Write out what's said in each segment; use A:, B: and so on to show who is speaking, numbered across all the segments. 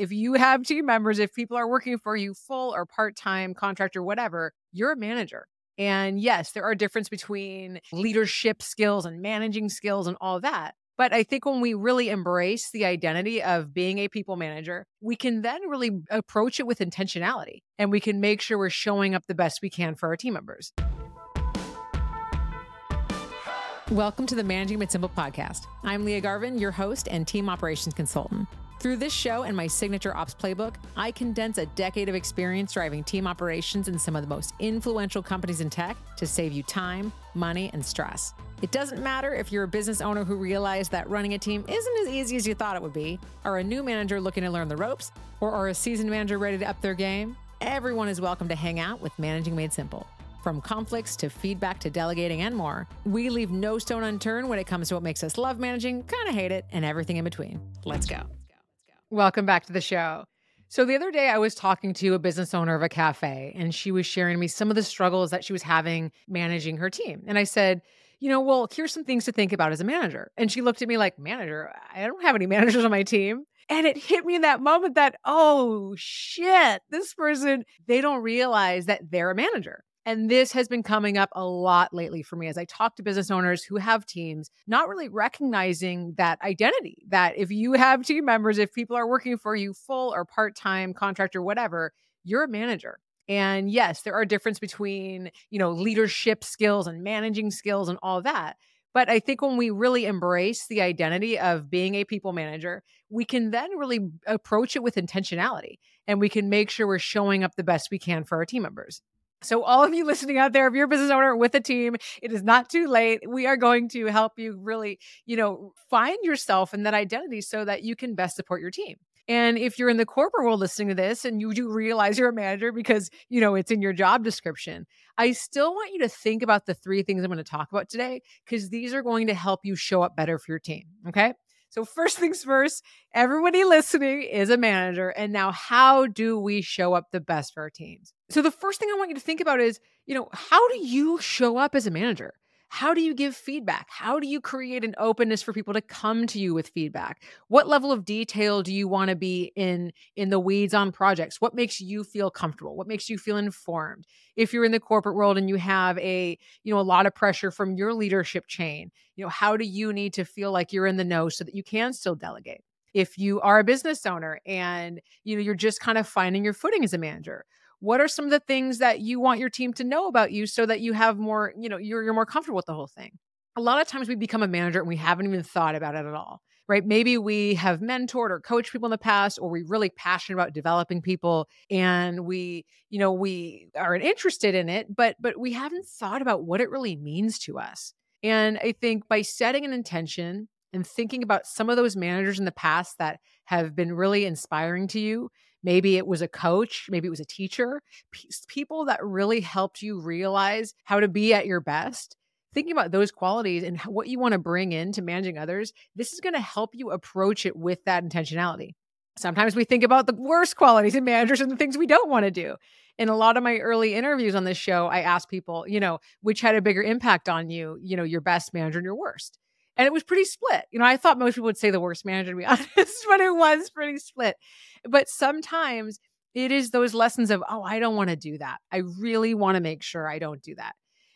A: if you have team members, if people are working for you full or part time, contract or whatever, you're a manager. And yes, there are difference between leadership skills and managing skills and all that. But I think when we really embrace the identity of being a people manager, we can then really approach it with intentionality and we can make sure we're showing up the best we can for our team members. Welcome to the Managing Made Simple podcast. I'm Lia Garvin, your host and team operations consultant. Through this show and my signature ops playbook, I condense a decade of experience driving team operations in some of the most influential companies in tech to save you time, money, and stress. It doesn't matter if you're a business owner who realized that running a team isn't as easy as you thought it would be, are a new manager looking to learn the ropes, or are a seasoned manager ready to up their game. Everyone is welcome to hang out with Managing Made Simple. From conflicts to feedback to delegating and more, we leave no stone unturned when it comes to what makes us love managing, kind of hate it, and everything in between. Let's go. Welcome back to the show. So, the other day I was talking to a business owner of a cafe, and she was sharing me some of the struggles that she was having managing her team. And I said, you know, well, here's some things to think about as a manager. And she looked at me like, manager, I don't have any managers on my team. And it hit me in that moment that, oh shit, this person, they don't realize that they're a manager. And this has been coming up a lot lately for me as I talk to business owners who have teams, not really recognizing that identity that if you have team members, if people are working for you full or part time, contract or whatever, you're a manager. And yes, there are difference between, you know, leadership skills and managing skills and all that. But I think when we really embrace the identity of being a people manager, we can then really approach it with intentionality and we can make sure we're showing up the best we can for our team members. So, all of you listening out there, if you're a business owner with a team, it is not too late. We are going to help you really, you know, find yourself and that identity so that you can best support your team. And if you're in the corporate world listening to this and you do realize you're a manager because, you know, it's in your job description, I still want you to think about the three things I'm going to talk about today because these are going to help you show up better for your team. Okay. So, first things first, everybody listening is a manager. And now, how do we show up the best for our teams? So, the first thing I want you to think about is, you know, how do you show up as a manager? How do you give feedback? How do you create an openness for people to come to you with feedback? What level of detail do you want to be in in the weeds on projects? What makes you feel comfortable? What makes you feel informed? If you're in the corporate world and you have a, you know, a lot of pressure from your leadership chain, you know, how do you need to feel like you're in the know so that you can still delegate? If you are a business owner and you know you're just kind of finding your footing as a manager, what are some of the things that you want your team to know about you so that you have more you know you're, you're more comfortable with the whole thing? A lot of times we become a manager and we haven't even thought about it at all right? Maybe we have mentored or coached people in the past or we're really passionate about developing people and we you know we are interested in it but but we haven't thought about what it really means to us. And i think by setting an intention and thinking about some of those managers in the past that have been really inspiring to you Maybe it was a coach, maybe it was a teacher, people that really helped you realize how to be at your best. Thinking about those qualities and what you want to bring in to managing others, this is going to help you approach it with that intentionality. Sometimes we think about the worst qualities in managers and the things we don't want to do. In a lot of my early interviews on this show, I asked people, you know, which had a bigger impact on you, you know, your best manager and your worst and it was pretty split. You know, I thought most people would say the worst manager to be honest, but it was pretty split. But sometimes it is those lessons of, oh, I don't want to do that. I really want to make sure I don't do that.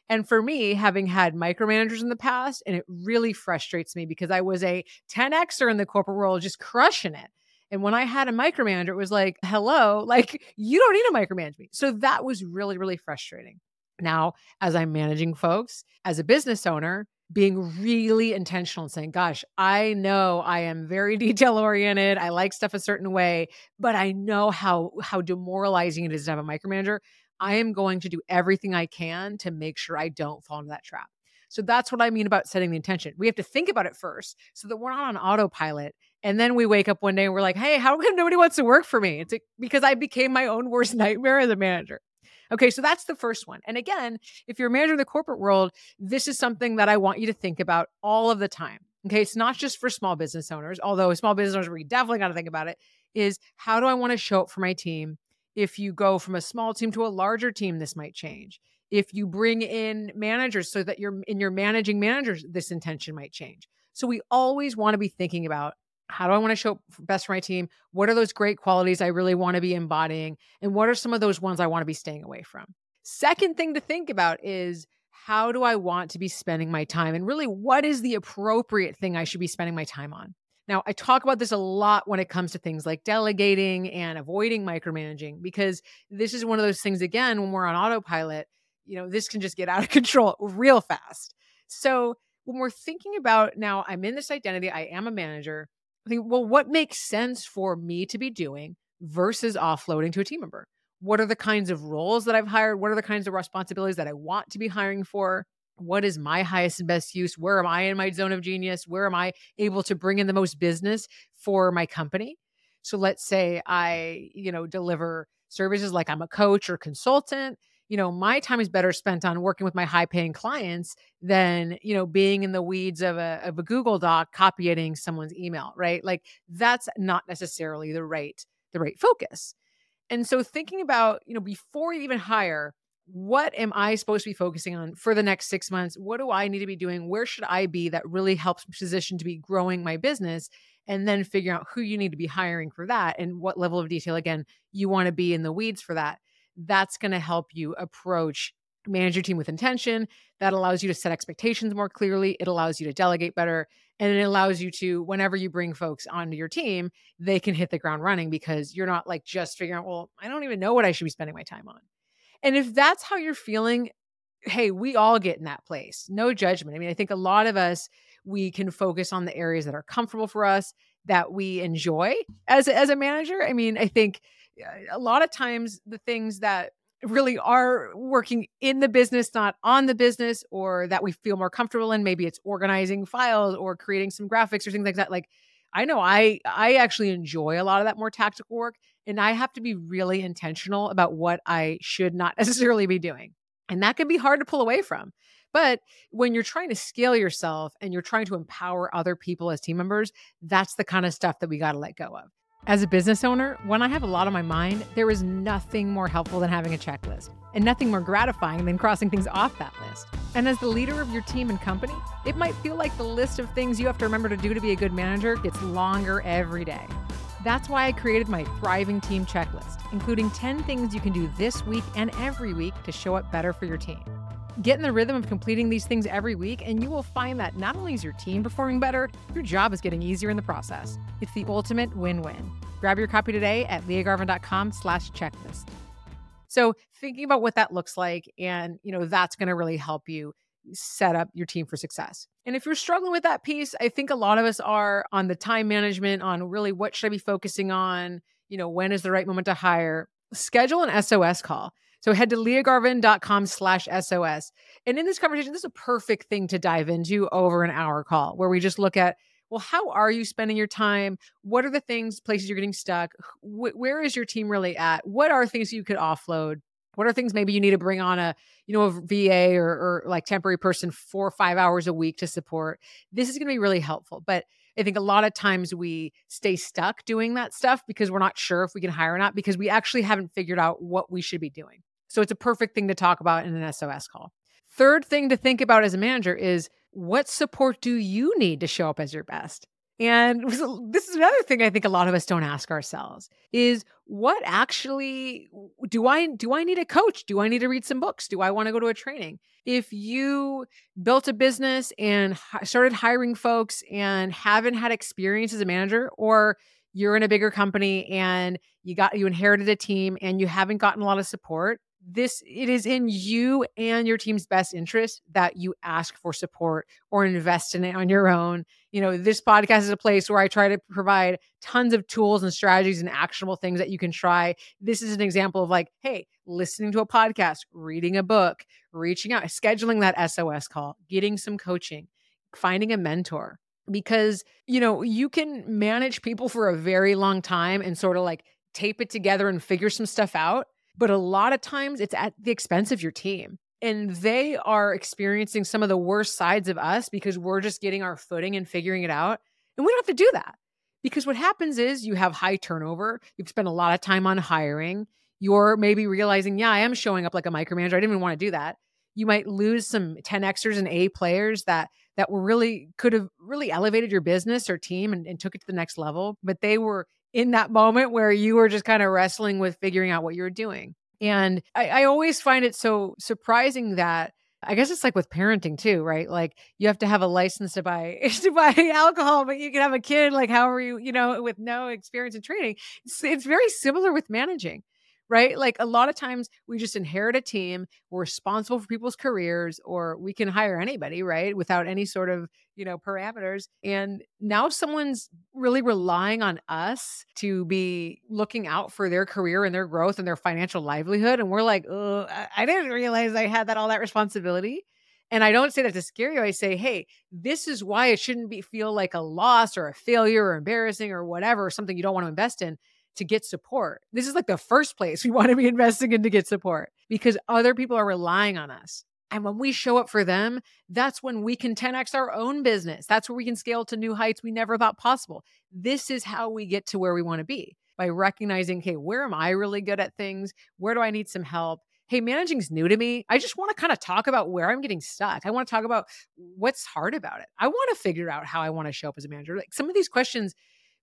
A: And for me, having had micromanagers in the past, and it really frustrates me because I was a 10Xer in the corporate world, just crushing it. And when I had a micromanager, it was like, hello, like you don't need to micromanage me. So that was really, really frustrating. Now, as I'm managing folks, as a business owner, being really intentional and saying, gosh, I know I am very detail oriented. I like stuff a certain way, but I know how how demoralizing it is to have a micromanager. I am going to do everything I can to make sure I don't fall into that trap. So that's what I mean about setting the intention. We have to think about it first so that we're not on autopilot. And then we wake up one day and we're like, hey, how come nobody wants to work for me? It's because I became my own worst nightmare as a manager. Okay, so that's the first one. And again, if you're a manager in the corporate world, this is something that I want you to think about all of the time. Okay, it's not just for small business owners, although small business owners, we definitely got to think about it. Is how do I want to show up for my team? If you go from a small team to a larger team, this might change. If you bring in managers so that you're in your managing managers, this intention might change. So we always want to be thinking about how do I want to show best for my team? What are those great qualities I really want to be embodying? And what are some of those ones I want to be staying away from? Second thing to think about is how do I want to be spending my time? And really, what is the appropriate thing I should be spending my time on? Now, I talk about this a lot when it comes to things like delegating and avoiding micromanaging, because this is one of those things, again, when we're on autopilot, you know, this can just get out of control real fast. So, when we're thinking about now, I'm in this identity, I am a manager. Think, well, what makes sense for me to be doing versus offloading to a team member? What are the kinds of roles that I've hired? What are the kinds of responsibilities that I want to be hiring for? What is my highest and best use? Where am I in my zone of genius? Where am I able to bring in the most business for my company? So let's say I, you know, deliver services like I'm a coach or consultant you know my time is better spent on working with my high paying clients than you know being in the weeds of a, of a google doc copying someone's email right? Like that's not necessarily the right the right focus. And so thinking about you know before you even hire what am i supposed to be focusing on for the next six months? What do i need to be doing? Where should i be that really helps position to be growing my business? And then figure out who you need to be hiring for that and what level of detail again you want to be in the weeds for that that's going to help you approach manage your team with intention. That allows you to set expectations more clearly. It allows you to delegate better. And it allows you to, whenever you bring folks onto your team, they can hit the ground running because you're not like just figuring out, well, I don't even know what I should be spending my time on. And if that's how you're feeling, hey, we all get in that place. No judgment. I mean, I think a lot of us, we can focus on the areas that are comfortable for us, that we enjoy as, as a manager. I mean, I think a lot of times the things that really are working in the business, not on the business, or that we feel more comfortable in. Maybe it's organizing files or creating some graphics or things like that. Like I know I I actually enjoy a lot of that more tactical work. And I have to be really intentional about what I should not necessarily be doing. And that can be hard to pull away from. But when you're trying to scale yourself and you're trying to empower other people as team members, that's the kind of stuff that we got to let go of. As a business owner, when I have a lot on my mind, there is nothing more helpful than having a checklist, and nothing more gratifying than crossing things off that list. And as the leader of your team and company, it might feel like the list of things you have to remember to do to be a good manager gets longer every day. That's why I created my Thriving Team Checklist, including 10 things you can do this week and every week to show up better for your team. Get in the rhythm of completing these things every week, and you will find that not only is your team performing better, your job is getting easier in the process. It's the ultimate win-win. Grab your copy today at liagarvin.com slash checklist. So thinking about what that looks like, and you know, that's going to really help you set up your team for success. And if you're struggling with that piece, I think a lot of us are on the time management, on really what should I be focusing on, you know, when is the right moment to hire. Schedule an SOS call. So head to liagarvin.com slash SOS. And in this conversation, this is a perfect thing to dive into over an hour call where we just look at, well, how are you spending your time? What are the things, places you're getting stuck? where is your team really at? What are things you could offload? What are things maybe you need to bring on a, you know, a VA or, or like temporary person four or five hours a week to support? This is going to be really helpful. But I think a lot of times we stay stuck doing that stuff because we're not sure if we can hire or not because we actually haven't figured out what we should be doing. So it's a perfect thing to talk about in an SOS call. Third thing to think about as a manager is what support do you need to show up as your best? And this is another thing I think a lot of us don't ask ourselves is what actually do I do I need a coach? Do I need to read some books? Do I want to go to a training? If you built a business and started hiring folks and haven't had experience as a manager or you're in a bigger company and you got you inherited a team and you haven't gotten a lot of support, this it is in you and your team's best interest that you ask for support or invest in it on your own. You know this podcast is a place where i try to provide tons of tools and strategies and actionable things that you can try. This is an example of like hey listening to a podcast reading a book reaching out scheduling that sos call getting some coaching finding a mentor. Because you know you can manage people for a very long time and sort of like tape it together and figure some stuff out but a lot of times it's at the expense of your team. And they are experiencing some of the worst sides of us because we're just getting our footing and figuring it out. And we don't have to do that because what happens is you have high turnover. You've spent a lot of time on hiring. You're maybe realizing, yeah, I am showing up like a micromanager. I didn't even want to do that. You might lose some 10Xers and A players that that were really could have really elevated your business or team and, and took it to the next level, but they were in that moment where you were just kind of wrestling with figuring out what you were doing. And I, I always find it so surprising that I guess it's like with parenting too, right? Like you have to have a license to buy to buy alcohol, but you can have a kid like however you you know with no experience in training. It's, it's very similar with managing right? Like a lot of times we just inherit a team, we're responsible for people's careers, or we can hire anybody, right? Without any sort of, you know, parameters. And now someone's really relying on us to be looking out for their career and their growth and their financial livelihood. And we're like, oh, I didn't realize I had that all that responsibility. And I don't say that to scare you. I say, hey, this is why it shouldn't be feel like a loss or a failure or embarrassing or whatever, something you don't want to invest in to get support. This is like the first place we want to be investing in to get support because other people are relying on us. And when we show up for them, that's when we can 10x our own business. That's where we can scale to new heights we never thought possible. This is how we get to where we want to be by recognizing, okay, where am I really good at things? Where do I need some help? Hey, managing's new to me. I just want to kind of talk about where I'm getting stuck. I want to talk about what's hard about it. I want to figure out how I want to show up as a manager. Like some of these questions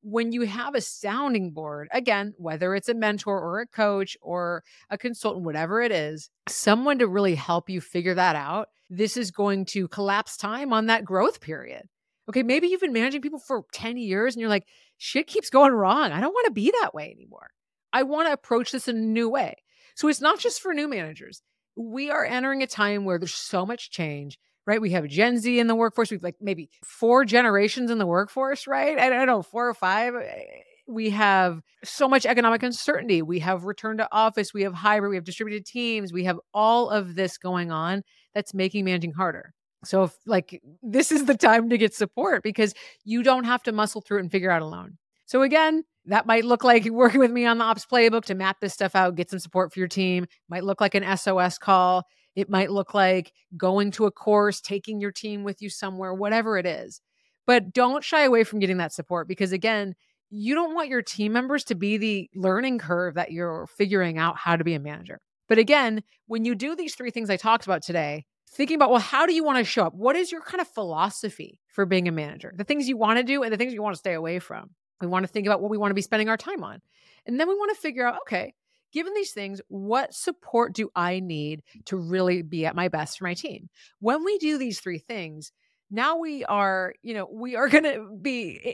A: when you have a sounding board, again, whether it's a mentor or a coach or a consultant, whatever it is, someone to really help you figure that out, this is going to collapse time on that growth period. Okay, maybe you've been managing people for 10 years and you're like, shit keeps going wrong. I don't want to be that way anymore. I want to approach this in a new way. So it's not just for new managers. We are entering a time where there's so much change right? We have Gen Z in the workforce. We've like maybe four generations in the workforce, right? I don't know, four or five. Eh, we have so much economic uncertainty. We have return to office. We have hybrid. We have distributed teams. We have all of this going on that's making managing harder. So, if, like, this is the time to get support because you don't have to muscle through it and figure out alone. So, again, that might look like working with me on the ops playbook to map this stuff out, get some support for your team. Might look like an SOS call. It might look like going to a course, taking your team with you somewhere, whatever it is. But don't shy away from getting that support because, again, you don't want your team members to be the learning curve that you're figuring out how to be a manager. But again, when you do these three things I talked about today, thinking about, well, how do you want to show up? What is your kind of philosophy for being a manager? The things you want to do and the things you want to stay away from. We want to think about what we want to be spending our time on. And then we want to figure out, okay, given these things, what support do I need to really be at my best for my team? When we do these three things, now we are, you know, we are going to be eh,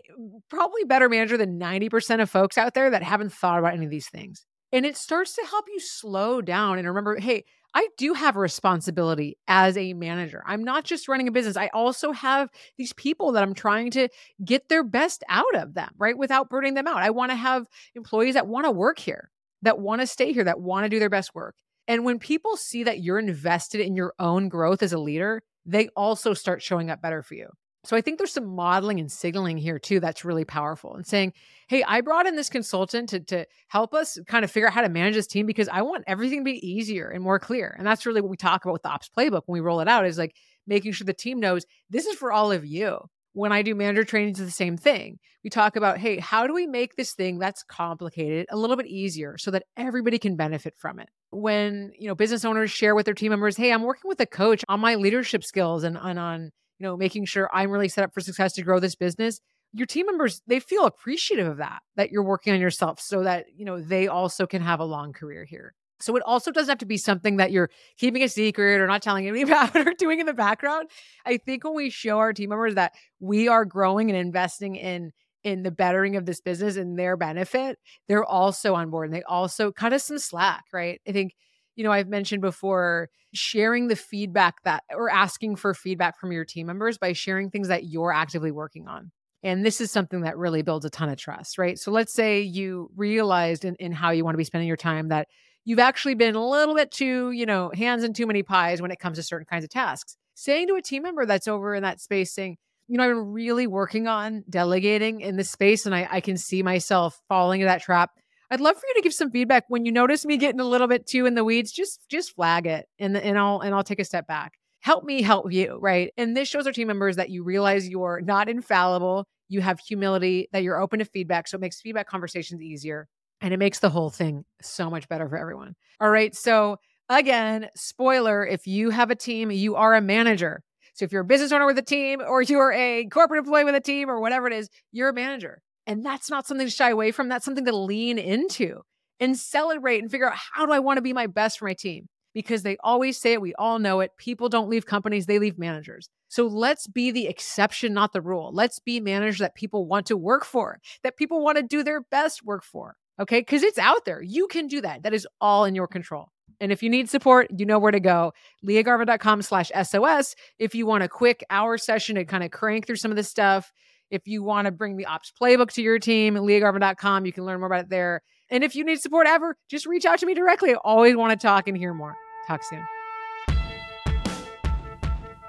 A: probably better manager than 90% of folks out there that haven't thought about any of these things. And it starts to help you slow down and remember, hey, I do have a responsibility as a manager. I'm not just running a business. I also have these people that I'm trying to get their best out of them, right? Without burning them out. I want to have employees that want to work here that want to stay here, that want to do their best work. And when people see that you're invested in your own growth as a leader, they also start showing up better for you. So I think there's some modeling and signaling here too that's really powerful and saying, hey, I brought in this consultant to, to help us kind of figure out how to manage this team because I want everything to be easier and more clear. And that's really what we talk about with the ops playbook when we roll it out is like making sure the team knows this is for all of you when I do manager trainings, it's the same thing. We talk about, hey, how do we make this thing that's complicated a little bit easier so that everybody can benefit from it? When, you know, business owners share with their team members, hey, I'm working with a coach on my leadership skills and, and on, you know, making sure I'm really set up for success to grow this business. Your team members, they feel appreciative of that, that you're working on yourself so that, you know, they also can have a long career here. So it also doesn't have to be something that you're keeping a secret or not telling anybody about or doing in the background. I think when we show our team members that we are growing and investing in in the bettering of this business and their benefit, they're also on board and they also cut us some slack, right? I think you know, I've mentioned before sharing the feedback that or asking for feedback from your team members by sharing things that you're actively working on. And this is something that really builds a ton of trust, right? So let's say you realized in, in how you want to be spending your time that you've actually been a little bit too, you know, hands in too many pies when it comes to certain kinds of tasks. Saying to a team member that's over in that space, saying, you know, I've been really working on delegating in this space and I, I can see myself falling into that trap. I'd love for you to give some feedback when you notice me getting a little bit too in the weeds. Just just flag it, and and I'll and I'll take a step back. Help me help you, right? And this shows our team members that you realize you're not infallible. You have humility, that you're open to feedback, so it makes feedback conversations easier and it makes the whole thing so much better for everyone. All right. So, again, spoiler if you have a team, you are a manager. So if you're a business owner with a team or you're a corporate employee with a team or whatever it is, you're a manager. And that's not something to shy away from. That's something to lean into and celebrate and figure out how do I want to be my best for my team? Because they always say it, we all know it. People don't leave companies, they leave managers. So let's be the exception, not the rule. Let's be managers that people want to work for, that people want to do their best work for. Okay. Cause it's out there. You can do that. That is all in your control. And if you need support, you know where to go. LiaGarvin.com slash SOS. If you want a quick hour session to kind of crank through some of this stuff, if you want to bring the ops playbook to your team, LiaGarvin.com, you can learn more about it there. And if you need support ever, just reach out to me directly. I always want to talk and hear more. Talk soon.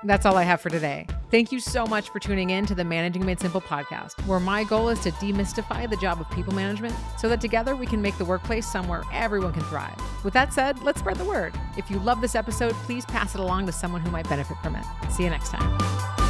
A: That's all I have for today. Thank you so much for tuning in to the Managing Made Simple podcast, where my goal is to demystify the job of people management so that together we can make the workplace somewhere everyone can thrive. With that said, let's spread the word. If you love this episode, please pass it along to someone who might benefit from it. See you next time.